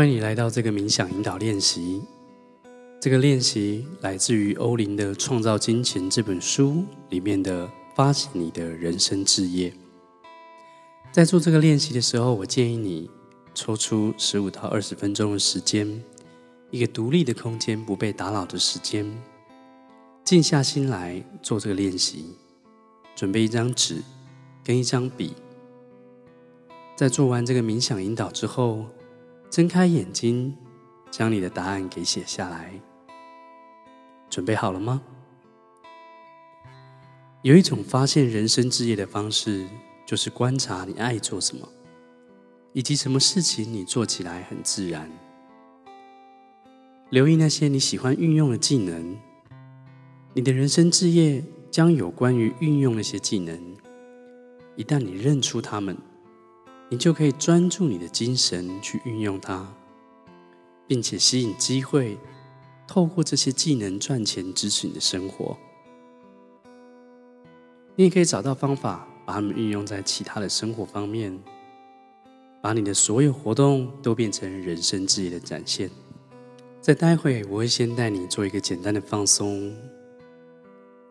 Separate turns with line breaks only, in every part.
欢迎你来到这个冥想引导练习。这个练习来自于欧林的《创造金钱》这本书里面的“发起你的人生志业”。在做这个练习的时候，我建议你抽出十五到二十分钟的时间，一个独立的空间，不被打扰的时间，静下心来做这个练习。准备一张纸跟一张笔，在做完这个冥想引导之后，睁开眼睛，将你的答案给写下来。准备好了吗？有一种发现人生志业的方式，就是观察你爱做什么，以及什么事情你做起来很自然。留意那些你喜欢运用的技能，你的人生志业将有关于运用那些技能。一旦你认出他们，你就可以专注你的精神去运用它，并且吸引机会，透过这些技能赚钱支持你的生活。你也可以找到方法，把它们运用在其他的生活方面，把你的所有活动都变成人生志业的展现。在待会，我会先带你做一个简单的放松，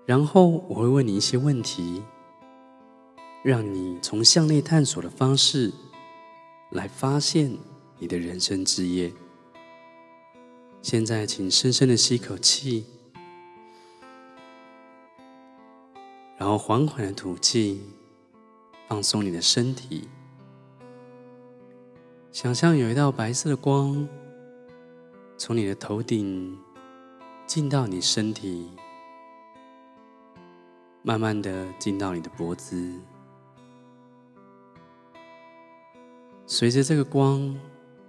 然后我会问你一些问题。让你从向内探索的方式来发现你的人生志业。现在，请深深的吸一口气，然后缓缓的吐气，放松你的身体。想象有一道白色的光从你的头顶进到你身体，慢慢的进到你的脖子。随着这个光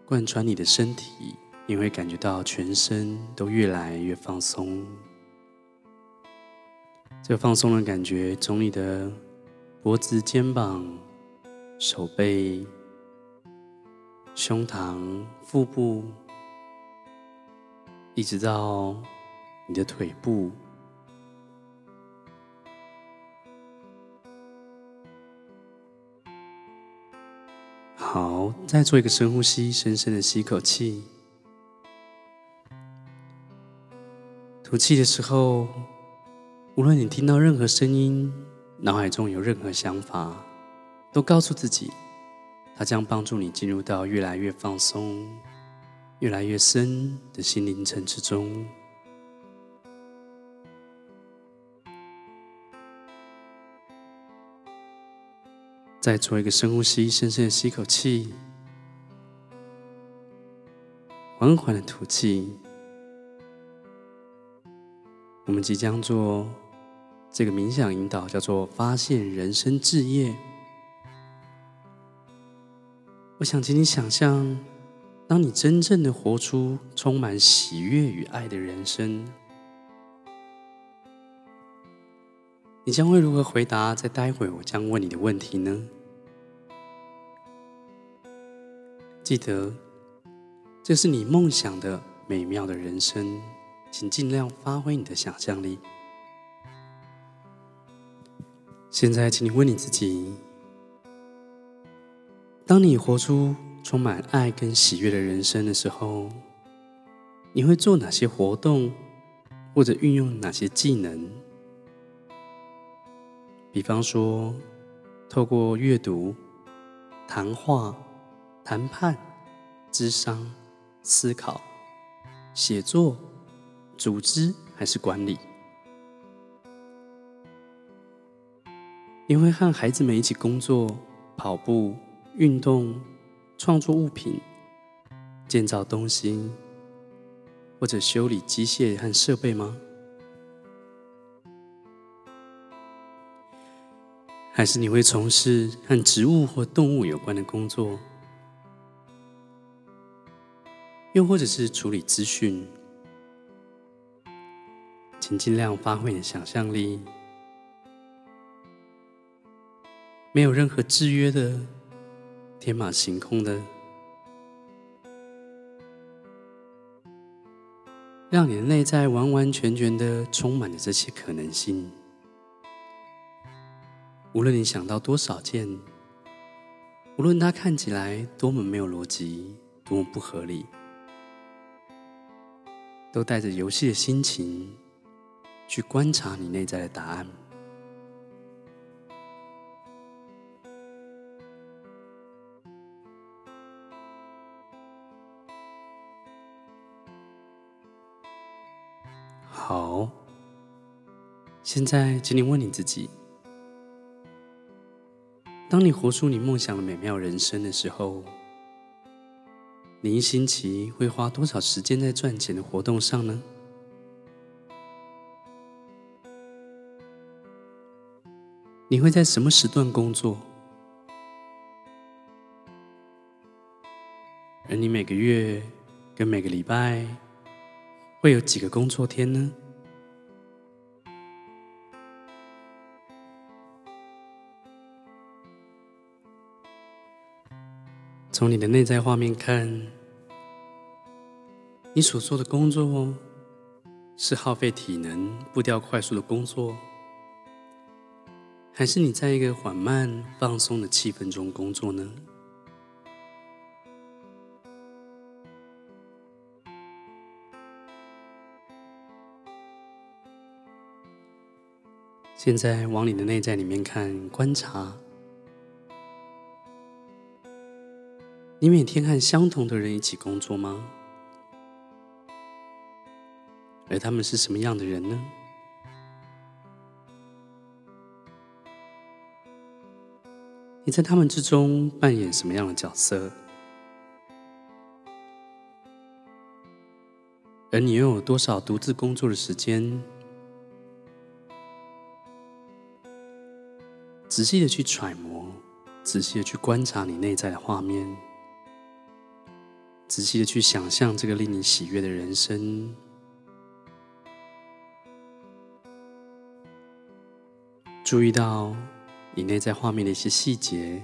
贯穿你的身体，你会感觉到全身都越来越放松。这个放松的感觉从你的脖子、肩膀、手背、胸膛、腹部，一直到你的腿部。好，再做一个深呼吸，深深的吸一口气。吐气的时候，无论你听到任何声音，脑海中有任何想法，都告诉自己，它将帮助你进入到越来越放松、越来越深的心灵层次中。再做一个深呼吸，深深的吸口气，缓缓的吐气。我们即将做这个冥想引导，叫做“发现人生志业”。我想请你想象，当你真正的活出充满喜悦与爱的人生，你将会如何回答？在待会我将问你的问题呢？记得，这是你梦想的美妙的人生，请尽量发挥你的想象力。现在，请你问你自己：当你活出充满爱跟喜悦的人生的时候，你会做哪些活动，或者运用哪些技能？比方说，透过阅读、谈话。谈判、智商、思考、写作、组织还是管理？你会和孩子们一起工作、跑步、运动、创作物品、建造东西，或者修理机械和设备吗？还是你会从事和植物或动物有关的工作？又或者是处理资讯，请尽量发挥你的想象力，没有任何制约的，天马行空的，让你的内在完完全全的充满了这些可能性。无论你想到多少件，无论它看起来多么没有逻辑。多么不合理，都带着游戏的心情去观察你内在的答案。好，现在请你问你自己：当你活出你梦想的美妙人生的时候，你一星期会花多少时间在赚钱的活动上呢？你会在什么时段工作？而你每个月跟每个礼拜会有几个工作天呢？从你的内在画面看，你所做的工作是耗费体能、步调快速的工作，还是你在一个缓慢、放松的气氛中工作呢？现在往你的内在里面看，观察。你每天和相同的人一起工作吗？而他们是什么样的人呢？你在他们之中扮演什么样的角色？而你又有多少独自工作的时间？仔细的去揣摩，仔细的去观察你内在的画面。仔细的去想象这个令你喜悦的人生，注意到你内在画面的一些细节，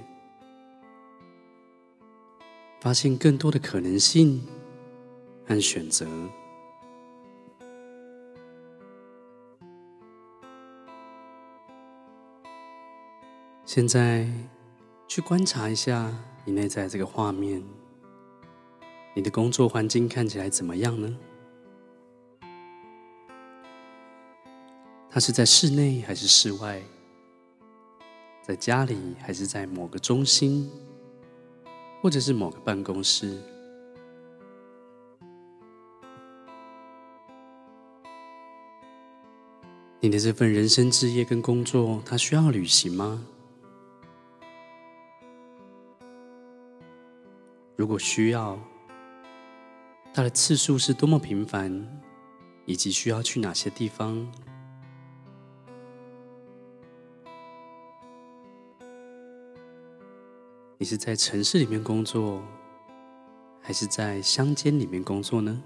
发现更多的可能性和选择。现在去观察一下你内在这个画面。你的工作环境看起来怎么样呢？它是在室内还是室外？在家里还是在某个中心，或者是某个办公室？你的这份人生志业跟工作，它需要旅行吗？如果需要，它的次数是多么频繁，以及需要去哪些地方？你是在城市里面工作，还是在乡间里面工作呢？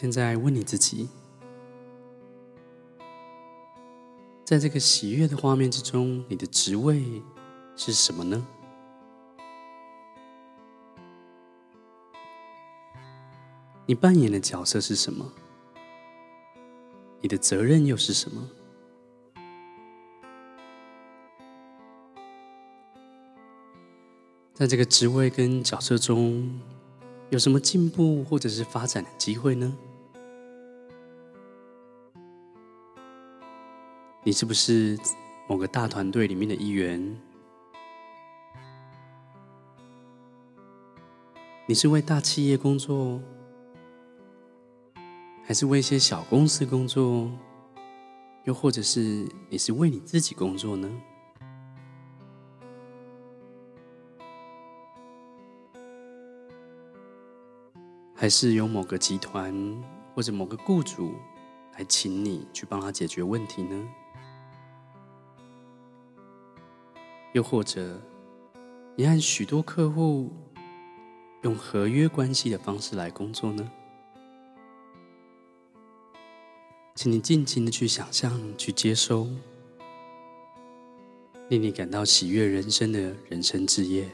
现在问你自己，在这个喜悦的画面之中，你的职位是什么呢？你扮演的角色是什么？你的责任又是什么？在这个职位跟角色中，有什么进步或者是发展的机会呢？你是不是某个大团队里面的一员？你是为大企业工作，还是为一些小公司工作？又或者是你是为你自己工作呢？还是有某个集团或者某个雇主来请你去帮他解决问题呢？又或者，你和许多客户用合约关系的方式来工作呢？请你尽情的去想象、去接收，令你感到喜悦人生的人生志业。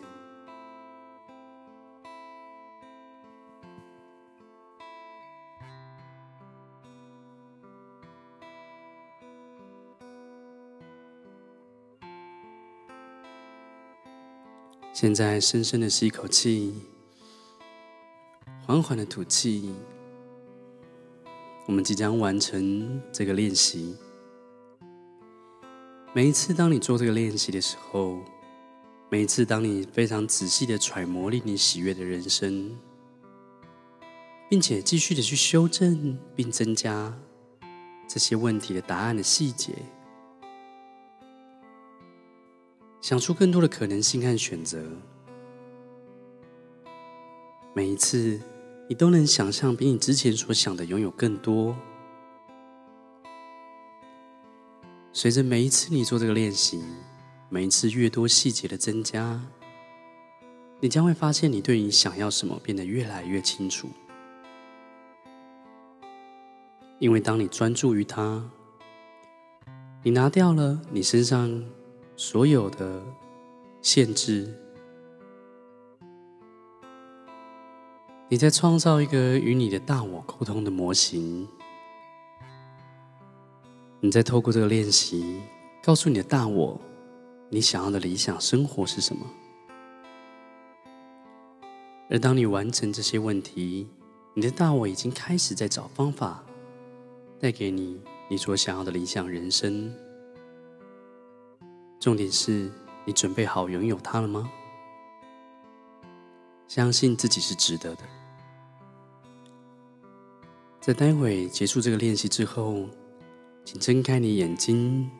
现在，深深的吸一口气，缓缓的吐气。我们即将完成这个练习。每一次当你做这个练习的时候，每一次当你非常仔细的揣摩令你喜悦的人生，并且继续的去修正并增加这些问题的答案的细节。想出更多的可能性和选择。每一次，你都能想象比你之前所想的拥有更多。随着每一次你做这个练习，每一次越多细节的增加，你将会发现你对你想要什么变得越来越清楚。因为当你专注于它，你拿掉了你身上。所有的限制，你在创造一个与你的大我沟通的模型。你在透过这个练习，告诉你的大我，你想要的理想生活是什么。而当你完成这些问题，你的大我已经开始在找方法，带给你你所想要的理想人生。重点是你准备好拥有它了吗？相信自己是值得的。在待会结束这个练习之后，请睁开你眼睛，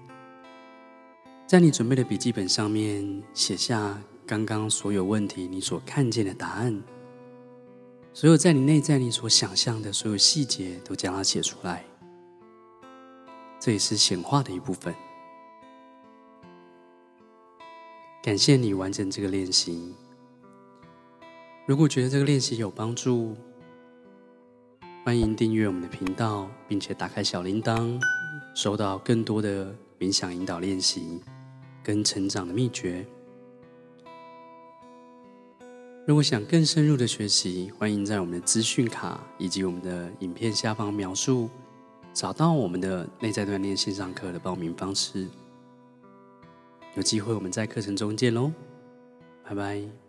在你准备的笔记本上面写下刚刚所有问题你所看见的答案，所有在你内在你所想象的所有细节都将它写出来。这也是显化的一部分。感谢你完成这个练习。如果觉得这个练习有帮助，欢迎订阅我们的频道，并且打开小铃铛，收到更多的冥想引导练习跟成长的秘诀。如果想更深入的学习，欢迎在我们的资讯卡以及我们的影片下方描述，找到我们的内在锻炼线上课的报名方式。有机会，我们在课程中见喽，拜拜。